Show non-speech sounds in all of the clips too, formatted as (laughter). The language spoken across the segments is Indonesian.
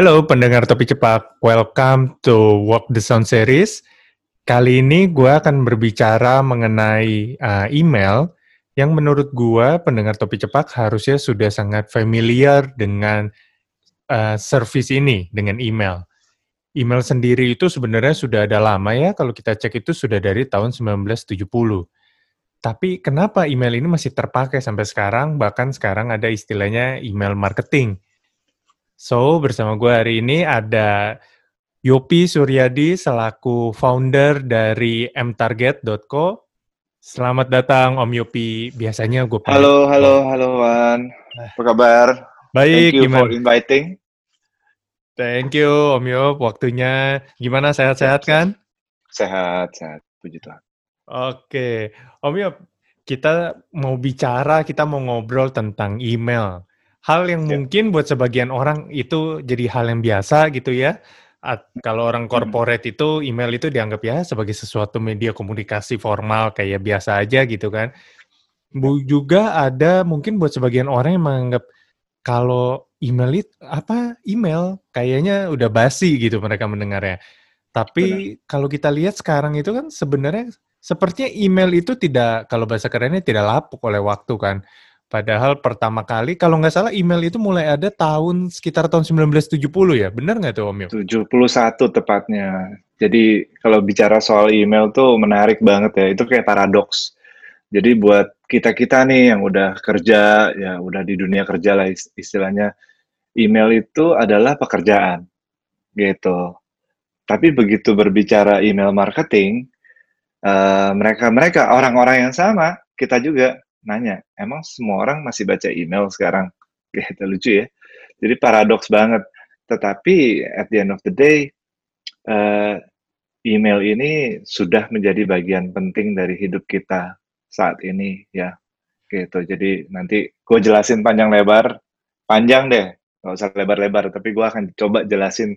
Halo pendengar Topi Cepat, welcome to Walk the Sound Series. Kali ini gue akan berbicara mengenai uh, email yang menurut gue pendengar Topi Cepat harusnya sudah sangat familiar dengan uh, service ini, dengan email. Email sendiri itu sebenarnya sudah ada lama ya, kalau kita cek itu sudah dari tahun 1970. Tapi kenapa email ini masih terpakai sampai sekarang, bahkan sekarang ada istilahnya email marketing So, bersama gue hari ini ada Yopi Suryadi selaku founder dari mtarget.co. Selamat datang Om Yopi. Biasanya gue Halo, halo, halo Wan. Apa kabar? Baik, Thank you gimana? for inviting. Thank you Om Yop, waktunya gimana sehat-sehat kan? Sehat, sehat. Puji Tuhan. Oke, Om Yop, kita mau bicara, kita mau ngobrol tentang email hal yang ya. mungkin buat sebagian orang itu jadi hal yang biasa gitu ya. At, kalau orang hmm. corporate hmm. itu email itu dianggap ya sebagai sesuatu media komunikasi formal kayak biasa aja gitu kan. Bu, juga ada mungkin buat sebagian orang yang menganggap kalau email itu apa email kayaknya udah basi gitu mereka mendengarnya. Tapi Benar. kalau kita lihat sekarang itu kan sebenarnya sepertinya email itu tidak kalau bahasa kerennya tidak lapuk oleh waktu kan. Padahal pertama kali, kalau nggak salah email itu mulai ada tahun sekitar tahun 1970 ya, benar nggak tuh Om Yop? 71 tepatnya. Jadi kalau bicara soal email tuh menarik banget ya, itu kayak paradoks. Jadi buat kita-kita nih yang udah kerja, ya udah di dunia kerja lah istilahnya, email itu adalah pekerjaan, gitu. Tapi begitu berbicara email marketing, uh, mereka mereka orang-orang yang sama, kita juga nanya, emang semua orang masih baca email sekarang? (laughs) Gitu lucu ya. Jadi paradoks banget. Tetapi at the end of the day, uh, email ini sudah menjadi bagian penting dari hidup kita saat ini ya. Gitu. Jadi nanti gue jelasin panjang lebar, panjang deh, nggak usah lebar-lebar. Tapi gue akan coba jelasin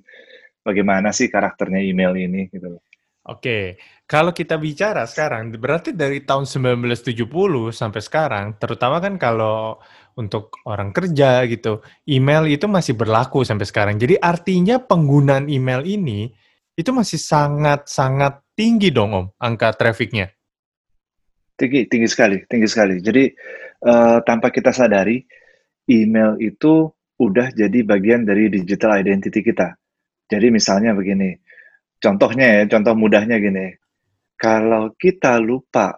bagaimana sih karakternya email ini gitu loh. Oke, kalau kita bicara sekarang, berarti dari tahun 1970 sampai sekarang, terutama kan kalau untuk orang kerja gitu, email itu masih berlaku sampai sekarang. Jadi artinya penggunaan email ini itu masih sangat-sangat tinggi dong Om, angka trafficnya. Tinggi, tinggi sekali, tinggi sekali. Jadi uh, tanpa kita sadari, email itu udah jadi bagian dari digital identity kita. Jadi misalnya begini, Contohnya ya, contoh mudahnya gini. Kalau kita lupa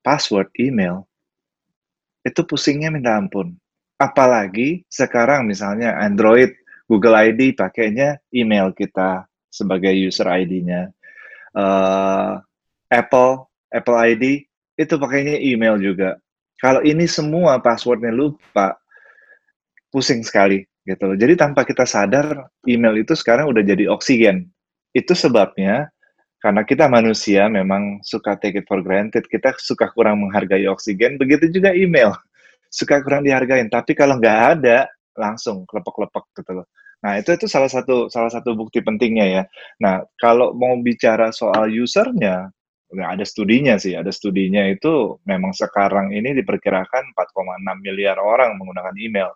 password email, itu pusingnya minta ampun. Apalagi sekarang misalnya Android, Google ID pakainya email kita sebagai user ID-nya. Uh, Apple, Apple ID itu pakainya email juga. Kalau ini semua passwordnya lupa, pusing sekali gitu loh. Jadi tanpa kita sadar, email itu sekarang udah jadi oksigen itu sebabnya karena kita manusia memang suka take it for granted, kita suka kurang menghargai oksigen, begitu juga email, suka kurang dihargain. Tapi kalau nggak ada, langsung kelepek-kelepek gitu loh. Nah itu itu salah satu salah satu bukti pentingnya ya. Nah kalau mau bicara soal usernya, nggak ada studinya sih. Ada studinya itu memang sekarang ini diperkirakan 4,6 miliar orang menggunakan email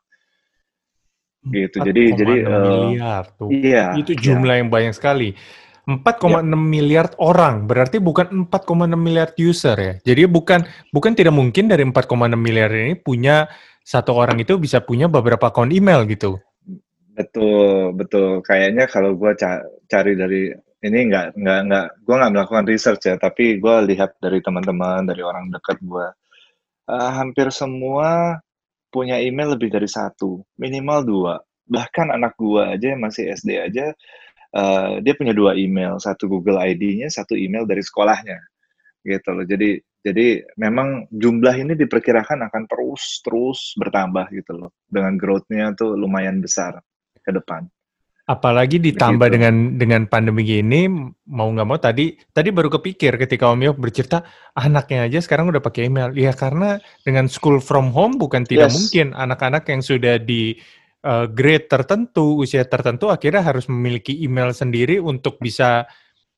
gitu. Jadi jadi uh, miliar tuh. Iya. Itu jumlah iya. yang banyak sekali. 4,6 ya. miliar orang, berarti bukan 4,6 miliar user ya. Jadi bukan bukan tidak mungkin dari 4,6 miliar ini punya satu orang itu bisa punya beberapa akun email gitu. Betul, betul. Kayaknya kalau gue ca cari dari ini nggak nggak nggak gue nggak melakukan research ya, tapi gue lihat dari teman-teman dari orang dekat gue, uh, hampir semua punya email lebih dari satu, minimal dua. Bahkan anak gua aja yang masih SD aja, uh, dia punya dua email, satu Google ID-nya, satu email dari sekolahnya, gitu loh. Jadi jadi memang jumlah ini diperkirakan akan terus terus bertambah gitu loh, dengan growth-nya tuh lumayan besar ke depan. Apalagi ditambah Begitu. dengan dengan pandemi gini, mau nggak mau tadi tadi baru kepikir ketika Om Yok bercerita anaknya aja sekarang udah pakai email. Ya karena dengan school from home bukan tidak yes. mungkin anak-anak yang sudah di uh, grade tertentu, usia tertentu akhirnya harus memiliki email sendiri untuk bisa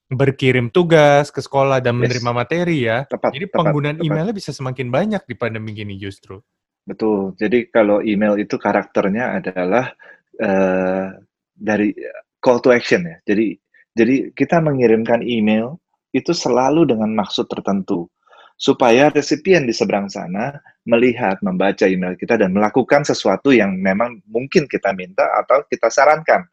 berkirim tugas ke sekolah dan menerima yes. materi ya. Tepat, Jadi tepat, penggunaan tepat. emailnya bisa semakin banyak di pandemi gini justru. Betul. Jadi kalau email itu karakternya adalah uh, dari call to action ya. Jadi jadi kita mengirimkan email itu selalu dengan maksud tertentu supaya resipien di seberang sana melihat, membaca email kita dan melakukan sesuatu yang memang mungkin kita minta atau kita sarankan.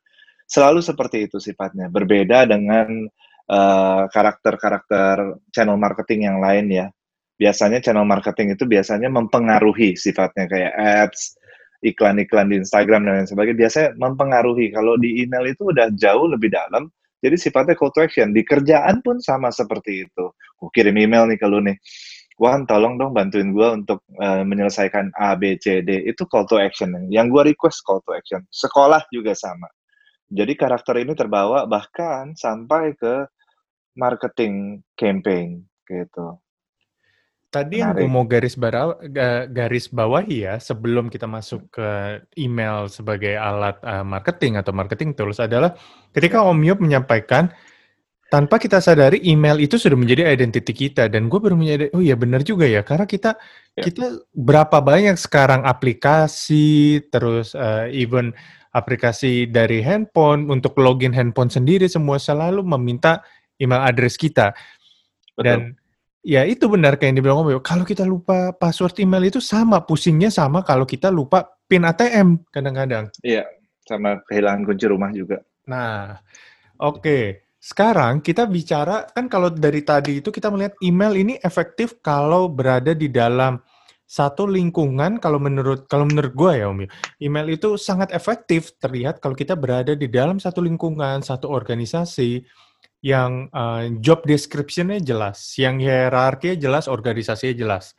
Selalu seperti itu sifatnya. Berbeda dengan eh, karakter-karakter uh, channel marketing yang lain ya. Biasanya channel marketing itu biasanya mempengaruhi sifatnya kayak ads, iklan-iklan di Instagram dan lain sebagainya. Biasanya mempengaruhi. Kalau di email itu udah jauh lebih dalam jadi sifatnya call to action. Di kerjaan pun sama seperti itu. Gue kirim email nih ke lu nih. Wan, tolong dong bantuin gue untuk uh, menyelesaikan A, B, C, D. Itu call to action. Yang gue request call to action. Sekolah juga sama. Jadi karakter ini terbawa bahkan sampai ke marketing campaign gitu. Tadi yang gue mau garis bawah, garis bawahi ya sebelum kita masuk ke email sebagai alat uh, marketing atau marketing tools adalah ketika Om Yop menyampaikan tanpa kita sadari email itu sudah menjadi identiti kita dan gue baru menyadari oh iya benar juga ya karena kita ya. kita berapa banyak sekarang aplikasi terus uh, even aplikasi dari handphone untuk login handphone sendiri semua selalu meminta email address kita Betul. dan Ya itu benar kayak yang dibilang Om Kalau kita lupa password email itu sama, pusingnya sama kalau kita lupa PIN ATM kadang-kadang. Iya, sama kehilangan kunci rumah juga. Nah, oke. Okay. Sekarang kita bicara, kan kalau dari tadi itu kita melihat email ini efektif kalau berada di dalam satu lingkungan kalau menurut kalau menurut gue ya Om email itu sangat efektif terlihat kalau kita berada di dalam satu lingkungan, satu organisasi yang uh, job description-nya jelas, yang hierarki jelas, organisasinya jelas.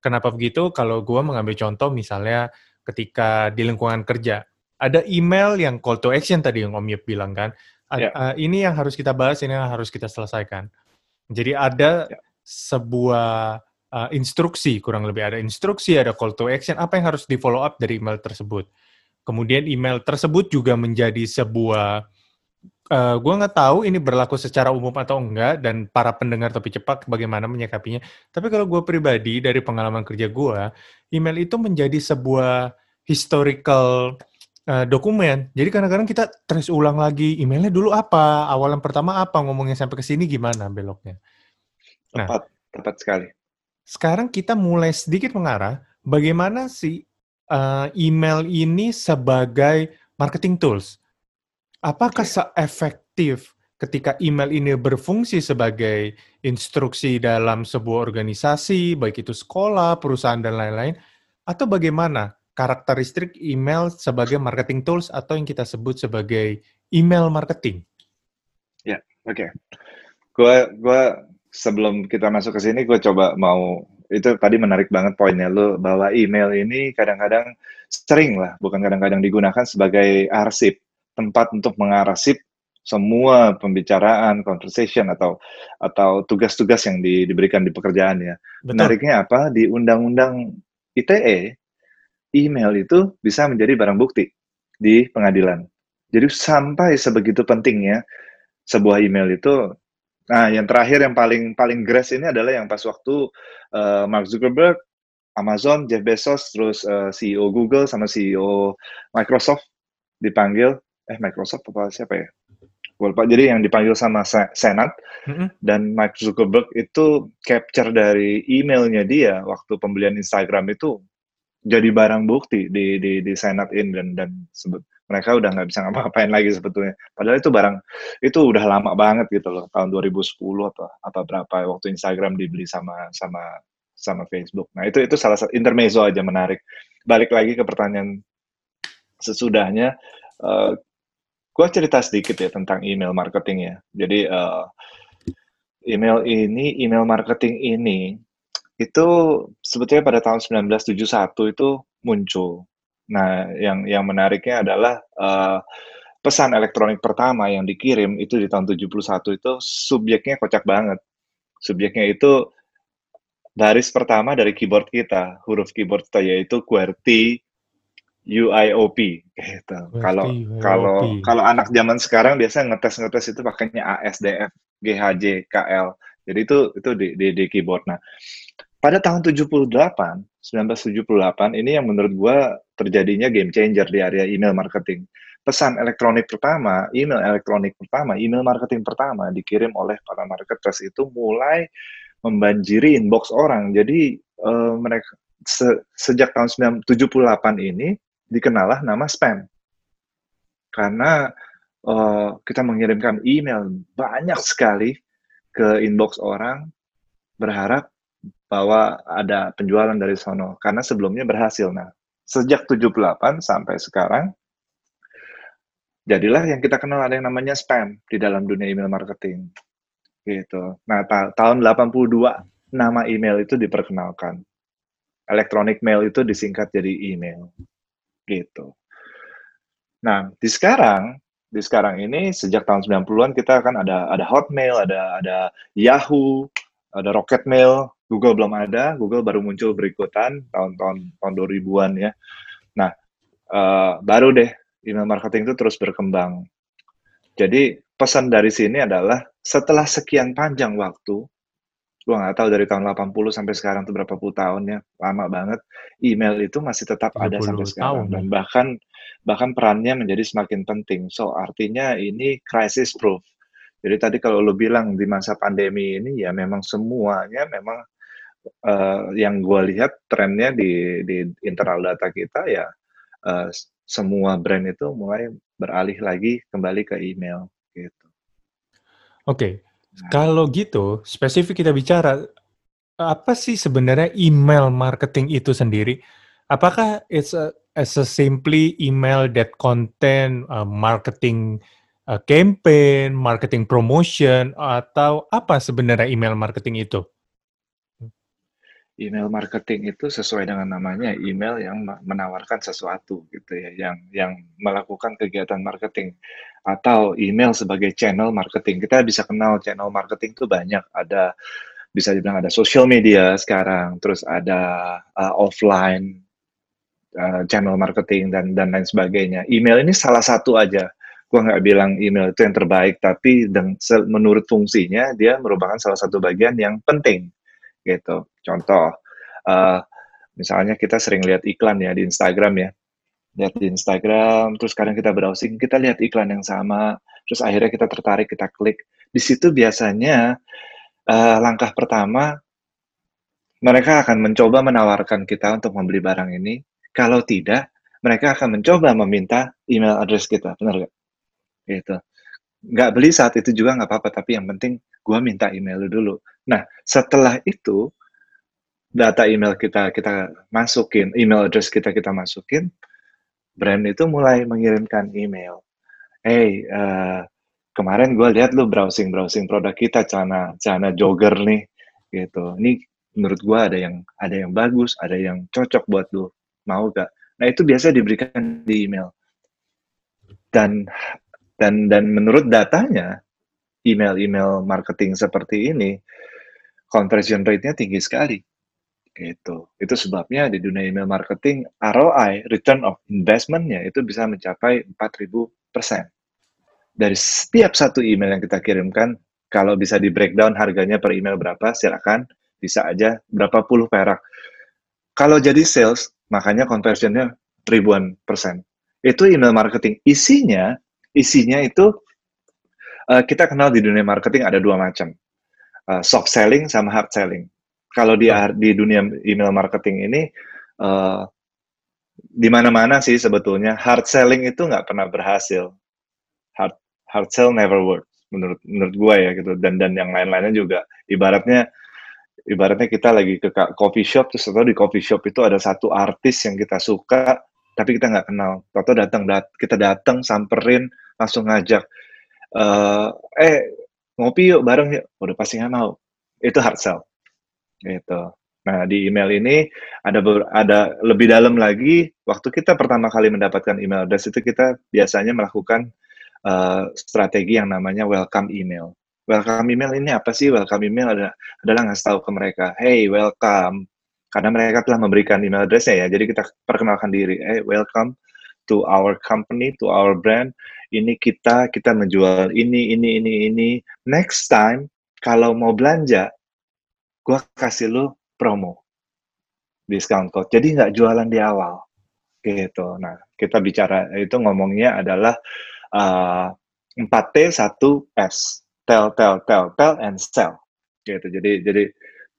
Kenapa begitu? Kalau gue mengambil contoh misalnya ketika di lingkungan kerja, ada email yang call to action tadi yang Om Yip bilang kan, yeah. Ya. uh, ini yang harus kita bahas, ini yang harus kita selesaikan. Jadi ada yeah. sebuah uh, instruksi, kurang lebih ada instruksi, ada call to action, apa yang harus di follow up dari email tersebut. Kemudian email tersebut juga menjadi sebuah uh, gue nggak tahu ini berlaku secara umum atau enggak dan para pendengar topi cepat bagaimana menyikapinya. Tapi kalau gue pribadi dari pengalaman kerja gue, email itu menjadi sebuah historical uh, dokumen. Jadi kadang-kadang kita terus ulang lagi emailnya dulu apa, awalan pertama apa, ngomongnya sampai ke sini gimana beloknya. Nah, tepat, tepat sekali. Sekarang kita mulai sedikit mengarah bagaimana sih uh, email ini sebagai marketing tools Apakah seefektif ketika email ini berfungsi sebagai instruksi dalam sebuah organisasi, baik itu sekolah, perusahaan, dan lain-lain, atau bagaimana karakteristik email sebagai marketing tools atau yang kita sebut sebagai email marketing? Ya, oke. Okay. Gua, gua sebelum kita masuk ke sini, gue coba mau itu tadi menarik banget poinnya lo bahwa email ini kadang-kadang sering lah, bukan kadang-kadang digunakan sebagai arsip tempat untuk mengarasip semua pembicaraan, conversation atau atau tugas-tugas yang di, diberikan di pekerjaan ya. Betul. Menariknya apa? Di Undang-Undang ITE, email itu bisa menjadi barang bukti di pengadilan. Jadi sampai sebegitu pentingnya sebuah email itu. Nah, yang terakhir yang paling paling grass ini adalah yang pas waktu uh, Mark Zuckerberg, Amazon, Jeff Bezos, terus uh, eh, CEO Google sama CEO Microsoft dipanggil eh Microsoft apa siapa ya? Gue lupa. Jadi yang dipanggil sama Senat mm-hmm. dan Mark Zuckerberg itu capture dari emailnya dia waktu pembelian Instagram itu jadi barang bukti di di di Senat in dan dan sebut mereka udah nggak bisa ngapa-ngapain lagi sebetulnya. Padahal itu barang itu udah lama banget gitu loh tahun 2010 apa apa berapa waktu Instagram dibeli sama sama sama Facebook. Nah itu itu salah satu intermezzo aja menarik. Balik lagi ke pertanyaan sesudahnya. Uh, gue cerita sedikit ya tentang email marketing ya. Jadi uh, email ini, email marketing ini itu sebetulnya pada tahun 1971 itu muncul. Nah, yang yang menariknya adalah uh, pesan elektronik pertama yang dikirim itu di tahun 71 itu subjeknya kocak banget. Subjeknya itu baris pertama dari keyboard kita, huruf keyboard kita yaitu QWERTY UIOP gitu. Kalau kalau kalau anak zaman sekarang biasa ngetes-ngetes itu pakainya ASDF, GHJ, KL. Jadi itu itu di, di, di keyboard. Nah, pada tahun 78, 1978 ini yang menurut gua terjadinya game changer di area email marketing. pesan elektronik pertama, email elektronik pertama, email marketing pertama dikirim oleh para marketers itu mulai membanjiri inbox orang. Jadi uh, mereka se sejak tahun 1978 ini dikenalah nama spam. Karena uh, kita mengirimkan email banyak sekali ke inbox orang berharap bahwa ada penjualan dari sono karena sebelumnya berhasil. Nah, sejak 78 sampai sekarang jadilah yang kita kenal ada yang namanya spam di dalam dunia email marketing. Gitu. Nah, ta tahun 82 nama email itu diperkenalkan. Electronic mail itu disingkat jadi email. Gitu. Nah, di sekarang di sekarang ini sejak tahun 90-an kita kan ada ada Hotmail, ada ada Yahoo, ada Rocket Mail, Google belum ada, Google baru muncul berikutan tahun-tahun tahun 2000-an ya. Nah, uh, baru deh email marketing itu terus berkembang. Jadi pesan dari sini adalah setelah sekian panjang waktu, gua nggak tahu dari tahun 80 sampai sekarang itu berapa puluh tahun ya, lama banget, email itu masih tetap ada sampai sekarang tahun. dan ya. bahkan bahkan perannya menjadi semakin penting. So artinya ini crisis proof. Jadi tadi kalau lo bilang di masa pandemi ini ya memang semuanya memang uh, yang gue lihat trennya di di internal data kita ya uh, semua brand itu mulai beralih lagi kembali ke email gitu. Oke, okay. Nah. kalau gitu spesifik kita bicara apa sih sebenarnya email marketing itu sendiri? Apakah it's a, as a simply email that contain uh, marketing uh, campaign, marketing promotion, atau apa sebenarnya email marketing itu? email marketing itu sesuai dengan namanya email yang menawarkan sesuatu gitu ya yang yang melakukan kegiatan marketing atau email sebagai channel marketing. Kita bisa kenal channel marketing itu banyak. Ada bisa dibilang ada social media sekarang terus ada uh, offline uh, channel marketing dan dan lain sebagainya. Email ini salah satu aja. Gua nggak bilang email itu yang terbaik tapi menurut fungsinya dia merupakan salah satu bagian yang penting gitu. Contoh, uh, misalnya kita sering lihat iklan ya di Instagram ya, lihat di Instagram, terus kadang kita browsing, kita lihat iklan yang sama, terus akhirnya kita tertarik, kita klik. Di situ biasanya uh, langkah pertama mereka akan mencoba menawarkan kita untuk membeli barang ini. Kalau tidak, mereka akan mencoba meminta email address kita, benar nggak? Gitu. Nggak beli saat itu juga nggak apa-apa, tapi yang penting gue minta email lu dulu. Nah, setelah itu data email kita kita masukin, email address kita kita masukin, brand itu mulai mengirimkan email. Hey, uh, kemarin gue lihat lu browsing browsing produk kita celana celana jogger nih, gitu. Ini menurut gue ada yang ada yang bagus, ada yang cocok buat lu. Mau gak? Nah itu biasa diberikan di email. Dan dan dan menurut datanya email-email marketing seperti ini conversion rate-nya tinggi sekali. Itu. Itu sebabnya di dunia email marketing ROI, return of investment-nya itu bisa mencapai 4000%. Dari setiap satu email yang kita kirimkan, kalau bisa di breakdown harganya per email berapa, silakan bisa aja berapa puluh perak. Kalau jadi sales, makanya conversion-nya ribuan persen. Itu email marketing. Isinya, isinya itu uh, kita kenal di dunia marketing ada dua macam uh, soft selling sama hard selling. Kalau di di dunia email marketing ini uh, di mana-mana sih sebetulnya hard selling itu nggak pernah berhasil. Hard hard sell never work menurut menurut gue ya gitu. Dan dan yang lain-lainnya juga. Ibaratnya ibaratnya kita lagi ke coffee shop terus atau di coffee shop itu ada satu artis yang kita suka tapi kita nggak kenal. Toto datang dat kita datang samperin langsung ngajak uh, eh ngopi yuk bareng yuk. Udah pasti nggak mau. Itu hard sell gitu. Nah di email ini ada ada lebih dalam lagi waktu kita pertama kali mendapatkan email address itu kita biasanya melakukan uh, strategi yang namanya welcome email. Welcome email ini apa sih? Welcome email ada adalah ngasih tahu ke mereka hey welcome. Karena mereka telah memberikan email addressnya ya jadi kita perkenalkan diri hey welcome to our company to our brand. Ini kita kita menjual ini ini ini ini. Next time kalau mau belanja gue kasih lu promo discount code jadi nggak jualan di awal gitu. Nah, kita bicara itu ngomongnya adalah uh, 4T 1S. Tell, tell, tell, tell, and sell. Gitu. Jadi jadi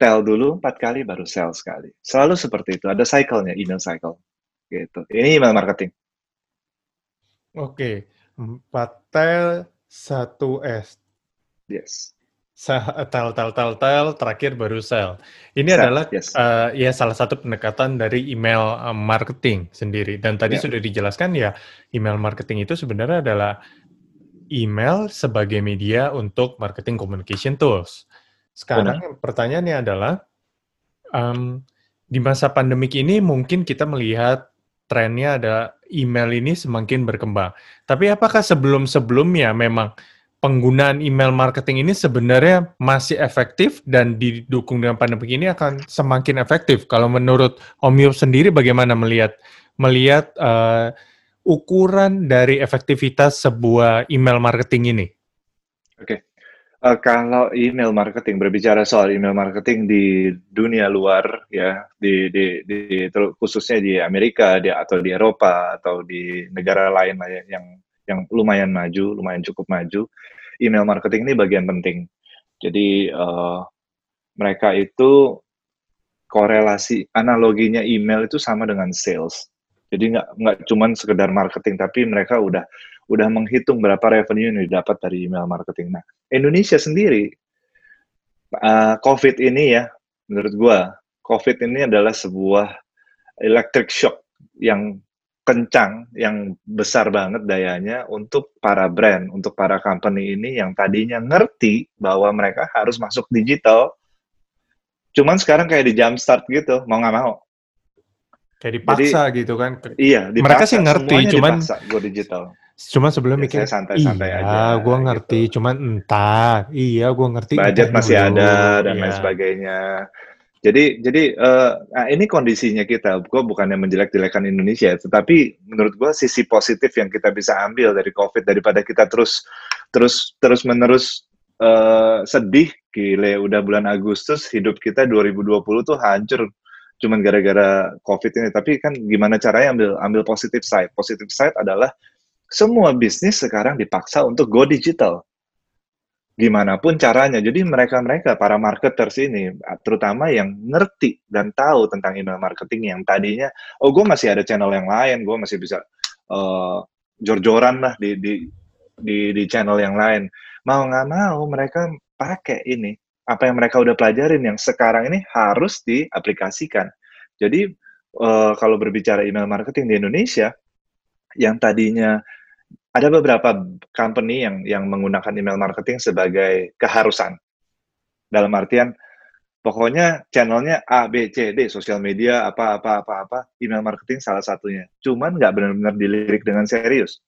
tell dulu empat kali baru sell sekali. Selalu seperti itu. Ada cycle-nya, email cycle. Gitu. Ini email marketing. Oke, empat tell, satu S. Yes. Tel, tel, tel, tel, terakhir baru sell. Ini sell, adalah yes. uh, ya salah satu pendekatan dari email uh, marketing sendiri. Dan tadi yeah. sudah dijelaskan ya, email marketing itu sebenarnya adalah email sebagai media untuk marketing communication tools. Sekarang Benar. pertanyaannya adalah, um, di masa pandemik ini mungkin kita melihat trennya ada email ini semakin berkembang. Tapi apakah sebelum-sebelumnya memang penggunaan email marketing ini sebenarnya masih efektif dan didukung dengan pandemi ini akan semakin efektif. Kalau menurut Om Yop sendiri bagaimana melihat melihat uh, ukuran dari efektivitas sebuah email marketing ini? Oke. Okay. Uh, eh, kalau email marketing berbicara soal email marketing di dunia luar ya di di, di khususnya di Amerika di, atau di Eropa atau di negara lain ya, yang yang lumayan maju, lumayan cukup maju, email marketing ini bagian penting. Jadi uh, mereka itu korelasi analoginya email itu sama dengan sales. Jadi nggak nggak cuma sekedar marketing, tapi mereka udah udah menghitung berapa revenue yang didapat dari email marketing. Nah, Indonesia sendiri uh, COVID ini ya, menurut gua COVID ini adalah sebuah electric shock yang kencang, yang besar banget dayanya untuk para brand, untuk para company ini yang tadinya ngerti bahwa mereka harus masuk digital, cuman sekarang kayak di jumpstart gitu, mau nggak mau. Kayak dipaksa Jadi, gitu kan? Iya, dipaksa. Mereka sih ngerti, cuman dipaksa, gue digital. Cuma sebelum ya, mikir santai-santai iya, aja. gue ngerti, gitu. cuman entah, iya gue ngerti. Budget masih dulu. ada dan iya. lain sebagainya. Jadi jadi uh, ini kondisinya kita. Gue bukannya menjelek-jelekan Indonesia, tetapi menurut gue sisi positif yang kita bisa ambil dari COVID daripada kita terus terus terus menerus uh, sedih, gile udah bulan Agustus hidup kita 2020 tuh hancur cuman gara-gara COVID ini. Tapi kan gimana caranya ambil ambil positif side? Positif side adalah semua bisnis sekarang dipaksa untuk go digital gimana pun caranya. Jadi mereka-mereka para marketers ini, terutama yang ngerti dan tahu tentang email marketing yang tadinya, oh gue masih ada channel yang lain, gue masih bisa uh, jor-joran lah di, di di di channel yang lain. Mau nggak mau mereka pakai ini apa yang mereka udah pelajarin yang sekarang ini harus diaplikasikan. Jadi uh, kalau berbicara email marketing di Indonesia, yang tadinya ada beberapa company yang yang menggunakan email marketing sebagai keharusan. Dalam artian pokoknya channelnya A, B, C, D, sosial media, apa, apa, apa, apa, email marketing salah satunya. Cuman nggak benar-benar dilirik dengan serius.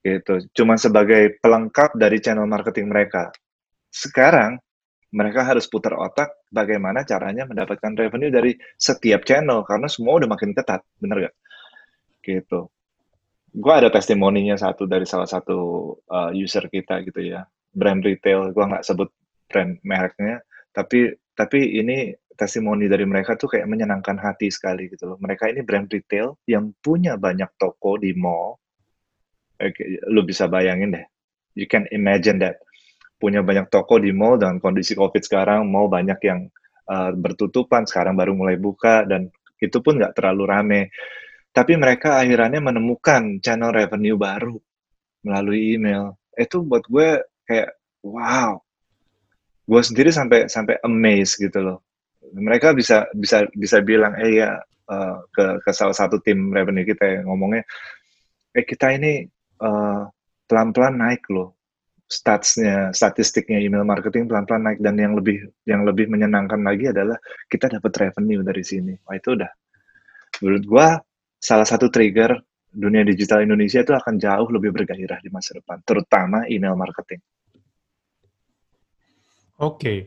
Gitu. Cuman sebagai pelengkap dari channel marketing mereka. Sekarang, mereka harus putar otak bagaimana caranya mendapatkan revenue dari setiap channel, karena semua udah makin ketat, bener gak? Gitu gue ada testimoninya satu dari salah satu uh, user kita gitu ya. Brand retail gue nggak sebut brand mereknya. Tapi tapi ini testimoni dari mereka tuh kayak menyenangkan hati sekali gitu loh. Mereka ini brand retail yang punya banyak toko di mall. Okay, lu bisa bayangin deh. You can imagine that. Punya banyak toko di mall dengan kondisi covid sekarang mall banyak yang uh, bertutupan sekarang baru mulai buka dan itu pun nggak terlalu rame tapi mereka akhirnya menemukan channel revenue baru melalui email. Itu buat gue kayak wow. Gue sendiri sampai sampai amazed gitu loh. Mereka bisa bisa bisa bilang eh ya uh, ke ke salah satu tim revenue kita yang ngomongnya eh kita ini uh, pelan-pelan naik loh statsnya statistiknya email marketing pelan-pelan naik dan yang lebih yang lebih menyenangkan lagi adalah kita dapat revenue dari sini. Wah itu udah menurut gue salah satu trigger dunia digital Indonesia itu akan jauh lebih bergairah di masa depan, terutama email marketing. Oke, okay.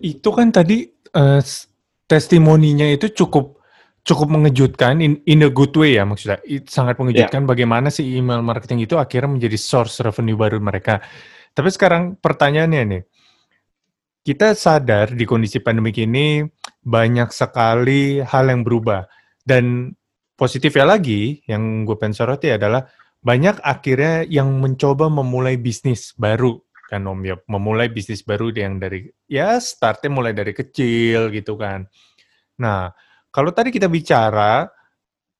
itu kan tadi uh, testimoninya itu cukup cukup mengejutkan in, in a good way ya maksudnya It, sangat mengejutkan yeah. bagaimana sih email marketing itu akhirnya menjadi source revenue baru mereka. Tapi sekarang pertanyaannya nih, kita sadar di kondisi pandemi ini banyak sekali hal yang berubah Dan positifnya lagi, yang gue pengen soroti adalah banyak akhirnya yang mencoba memulai bisnis baru kan Om Yop, memulai bisnis baru yang dari ya startnya mulai dari kecil gitu kan. Nah, kalau tadi kita bicara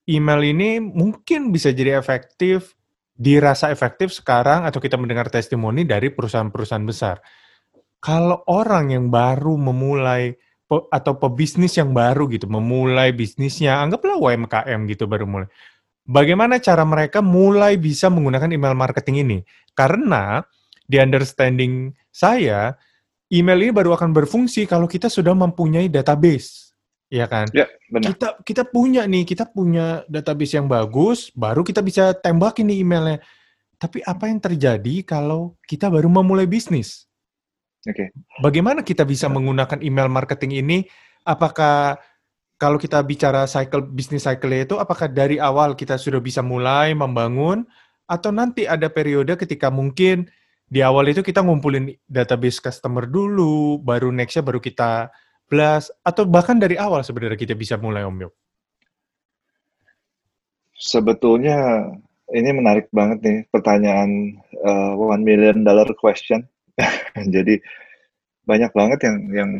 email ini mungkin bisa jadi efektif, dirasa efektif sekarang atau kita mendengar testimoni dari perusahaan-perusahaan besar. Kalau orang yang baru memulai atau pebisnis yang baru gitu, memulai bisnisnya, anggaplah UMKM gitu baru mulai. Bagaimana cara mereka mulai bisa menggunakan email marketing ini? Karena di understanding saya, email ini baru akan berfungsi kalau kita sudah mempunyai database. Ya kan? Ya, benar. Kita kita punya nih, kita punya database yang bagus, baru kita bisa tembak ini emailnya. Tapi apa yang terjadi kalau kita baru memulai bisnis? Oke. Okay. Bagaimana kita bisa menggunakan email marketing ini? Apakah kalau kita bicara cycle bisnis cycle itu, apakah dari awal kita sudah bisa mulai membangun, atau nanti ada periode ketika mungkin di awal itu kita ngumpulin database customer dulu, baru nextnya baru kita blast, atau bahkan dari awal sebenarnya kita bisa mulai Om Yop? Sebetulnya ini menarik banget nih pertanyaan uh, one million dollar question. (laughs) Jadi banyak banget yang yang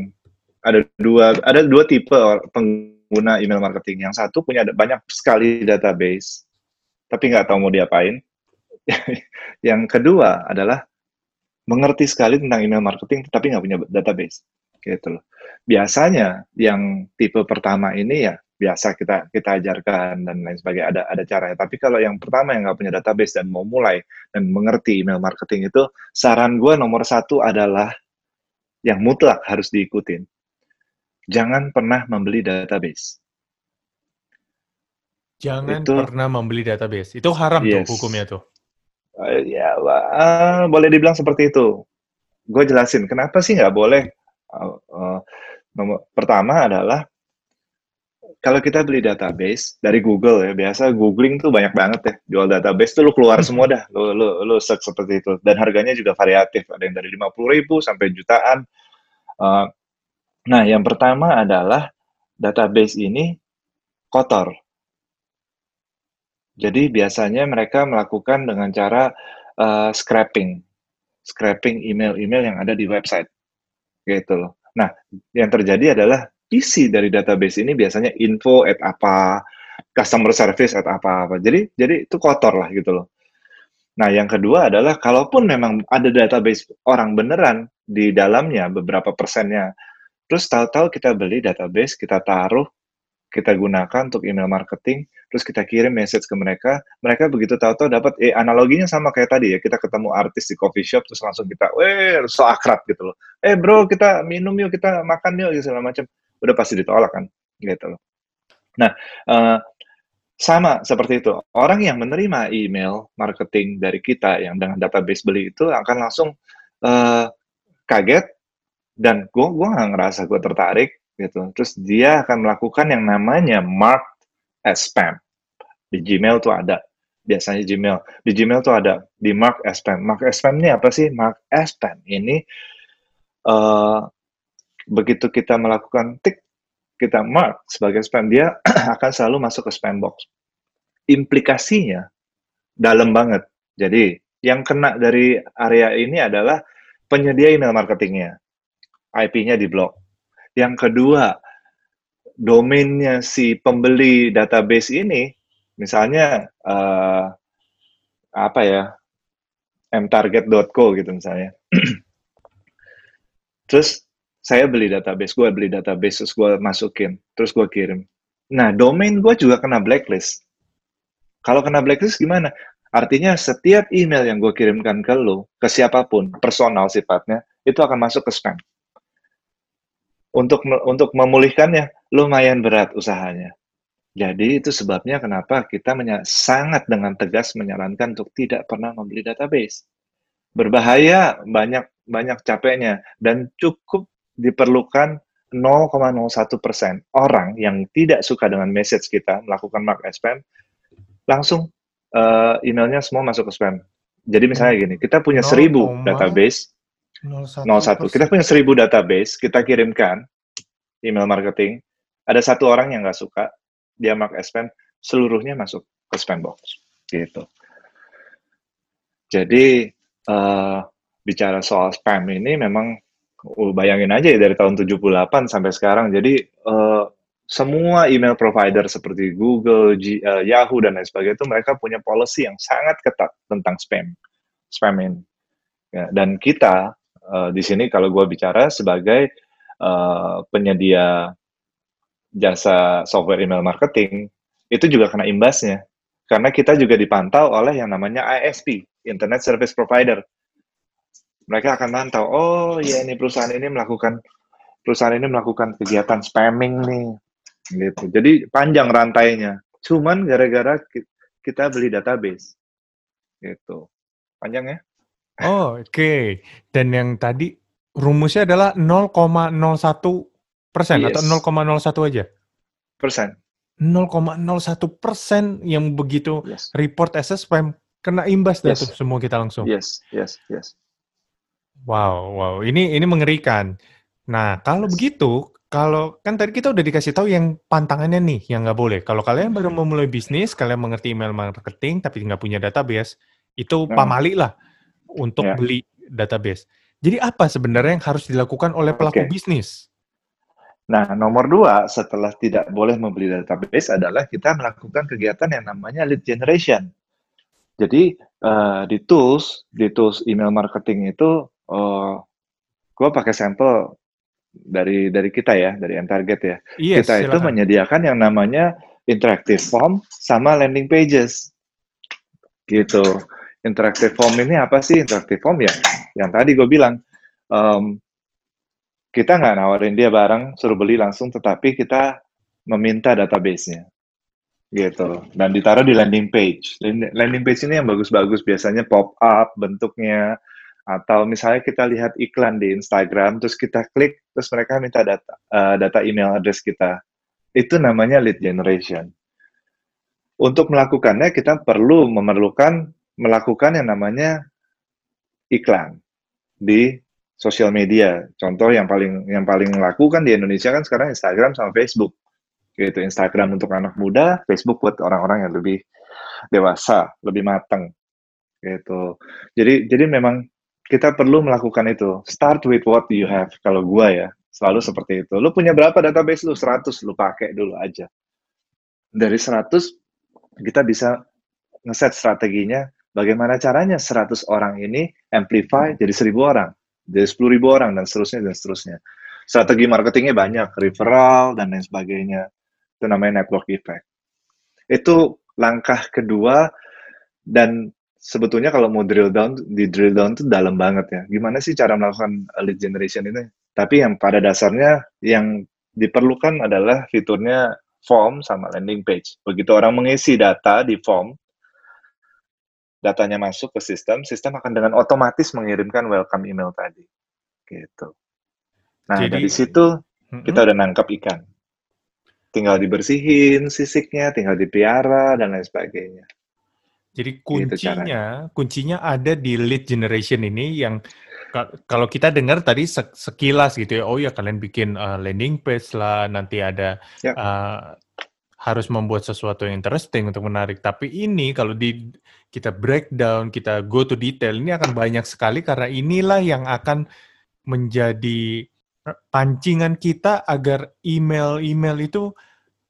ada dua ada dua tipe pengguna email marketing. Yang satu punya banyak sekali database, tapi nggak tahu mau diapain. (laughs) yang kedua adalah mengerti sekali tentang email marketing, tapi nggak punya database. Gitu loh. Biasanya yang tipe pertama ini ya biasa kita kita ajarkan dan lain sebagainya ada ada caranya. Tapi kalau yang pertama yang nggak punya database dan mau mulai dan mengerti email marketing itu, saran gue nomor satu adalah yang mutlak harus diikutin. Jangan pernah membeli database. Jangan itu, pernah membeli database. Itu haram yes. tuh hukumnya tuh. Uh, ya, uh, boleh dibilang seperti itu. Gue jelasin kenapa sih nggak boleh. Uh, uh, nomor pertama adalah kalau kita beli database dari Google ya, biasa googling tuh banyak banget ya. Jual database tuh lu keluar semua dah. Lu, lu, lu search seperti itu. Dan harganya juga variatif. Ada yang dari 50 ribu sampai jutaan. Uh, nah, yang pertama adalah database ini kotor. Jadi biasanya mereka melakukan dengan cara uh, scraping. Scraping email-email yang ada di website. Gitu loh. Nah, yang terjadi adalah isi dari database ini biasanya info at apa, customer service at apa apa. Jadi jadi itu kotor lah gitu loh. Nah, yang kedua adalah kalaupun memang ada database orang beneran di dalamnya beberapa persennya, terus tahu-tahu kita beli database, kita taruh, kita gunakan untuk email marketing, terus kita kirim message ke mereka, mereka begitu tahu-tahu dapat eh analoginya sama kayak tadi ya, kita ketemu artis di coffee shop terus langsung kita, "Weh, so akrab gitu loh. Eh, bro, kita minum yuk, kita makan yuk," gitu segala macam udah pasti ditolak kan gitu loh. Nah, uh, sama seperti itu. Orang yang menerima email marketing dari kita yang dengan database beli itu akan langsung uh, kaget dan gue gua nggak ngerasa gue tertarik gitu. Terus dia akan melakukan yang namanya mark as spam. Di Gmail tuh ada biasanya Gmail. Di Gmail tuh ada di mark as spam. Mark as spam ini apa sih? Mark as spam ini uh, begitu kita melakukan tik kita mark sebagai spam dia (clears throat) akan selalu masuk ke spam box. Implikasinya dalam banget. Jadi yang kena dari area ini adalah penyedia email marketingnya. IP-nya di blok yang kedua domainnya si pembeli database ini misalnya uh, apa ya mtarget.co gitu misalnya. (clears throat) Terus saya beli database, gue beli database, terus gue masukin, terus gue kirim. Nah, domain gue juga kena blacklist. Kalau kena blacklist gimana? Artinya setiap email yang gue kirimkan ke lo, ke siapa pun, personal sifatnya, itu akan masuk ke spam. Untuk untuk memulihkannya lumayan berat usahanya. Jadi itu sebabnya kenapa kita sangat dengan tegas menyarankan untuk tidak pernah membeli database. Berbahaya, banyak banyak capeknya dan cukup diperlukan 0,01 persen orang yang tidak suka dengan message kita melakukan mark as spam langsung uh, emailnya semua masuk ke spam. Jadi misalnya gini, kita punya 1000 database 01. Kita punya 1000 database, kita kirimkan email marketing. Ada satu orang yang nggak suka, dia mark as spam, seluruhnya masuk ke spam box, gitu. Jadi uh, bicara soal spam ini memang bayangin aja ya dari tahun 78 sampai sekarang. Jadi uh, semua email provider seperti Google, G, uh, Yahoo dan lain sebagainya itu mereka punya policy yang sangat ketat tentang spam, spam ini. Ya, dan kita uh, di sini kalau gue bicara sebagai uh, penyedia jasa software email marketing itu juga kena imbasnya karena kita juga dipantau oleh yang namanya ISP, Internet Service Provider. Mereka akan mantau, oh ya ini perusahaan ini melakukan perusahaan ini melakukan kegiatan spamming nih, gitu. Jadi panjang rantainya. Cuman gara-gara kita beli database, gitu. Panjang ya? Oh, oke. Okay. Dan yang tadi rumusnya adalah 0,01 persen yes. atau 0,01 aja? Persen. 0,01 persen yang begitu yes. report as a spam kena imbas yes. tuh semua kita langsung. Yes, yes, yes. Wow, wow. Ini ini mengerikan. Nah, kalau yes. begitu, kalau kan tadi kita udah dikasih tahu yang pantangannya nih, yang nggak boleh. Kalau kalian baru memulai bisnis, kalian mengerti email marketing tapi nggak punya database, itu hmm. pamali lah untuk yeah. beli database. Jadi apa sebenarnya yang harus dilakukan oleh pelaku okay. bisnis? Nah, nomor dua setelah tidak boleh membeli database adalah kita melakukan kegiatan yang namanya lead generation. Jadi uh, di tools, di tools email marketing itu, eh, gue pakai sampel dari dari kita ya, dari target ya. Yes, kita silakan. itu menyediakan yang namanya interactive form sama landing pages, gitu. Interactive form ini apa sih? Interactive form ya, yang tadi gue bilang. Um, kita nggak nawarin dia barang suruh beli langsung, tetapi kita meminta database-nya gitu dan ditaruh di landing page. Landing page ini yang bagus-bagus biasanya pop up bentuknya atau misalnya kita lihat iklan di Instagram terus kita klik terus mereka minta data uh, data email address kita. Itu namanya lead generation. Untuk melakukannya kita perlu memerlukan melakukan yang namanya iklan di sosial media. Contoh yang paling yang paling laku kan di Indonesia kan sekarang Instagram sama Facebook. Gitu, Instagram untuk anak muda, Facebook buat orang-orang yang lebih dewasa, lebih matang. Gitu. Jadi jadi memang kita perlu melakukan itu. Start with what you have. Kalau gua ya, selalu seperti itu. Lu punya berapa database lu? 100 lu pakai dulu aja. Dari 100 kita bisa ngeset strateginya bagaimana caranya 100 orang ini amplify jadi 1000 orang jadi 10 ribu orang dan seterusnya dan seterusnya. Strategi marketingnya banyak, referral dan lain sebagainya. Itu namanya network effect. Itu langkah kedua dan sebetulnya kalau mau drill down, di drill down itu dalam banget ya. Gimana sih cara melakukan lead generation ini? Tapi yang pada dasarnya yang diperlukan adalah fiturnya form sama landing page. Begitu orang mengisi data di form, datanya masuk ke sistem, sistem akan dengan otomatis mengirimkan welcome email tadi. Gitu. Nah, Jadi, dari situ kita udah nangkap ikan. Tinggal dibersihin sisiknya, tinggal dipiara dan lain sebagainya. Jadi gitu kuncinya, gitu kuncinya ada di lead generation ini yang kalau kita dengar tadi sekilas gitu ya, oh ya kalian bikin uh, landing page lah, nanti ada ya. uh, harus membuat sesuatu yang interesting untuk menarik. Tapi ini kalau di kita breakdown, kita go to detail, ini akan banyak sekali karena inilah yang akan menjadi pancingan kita agar email-email itu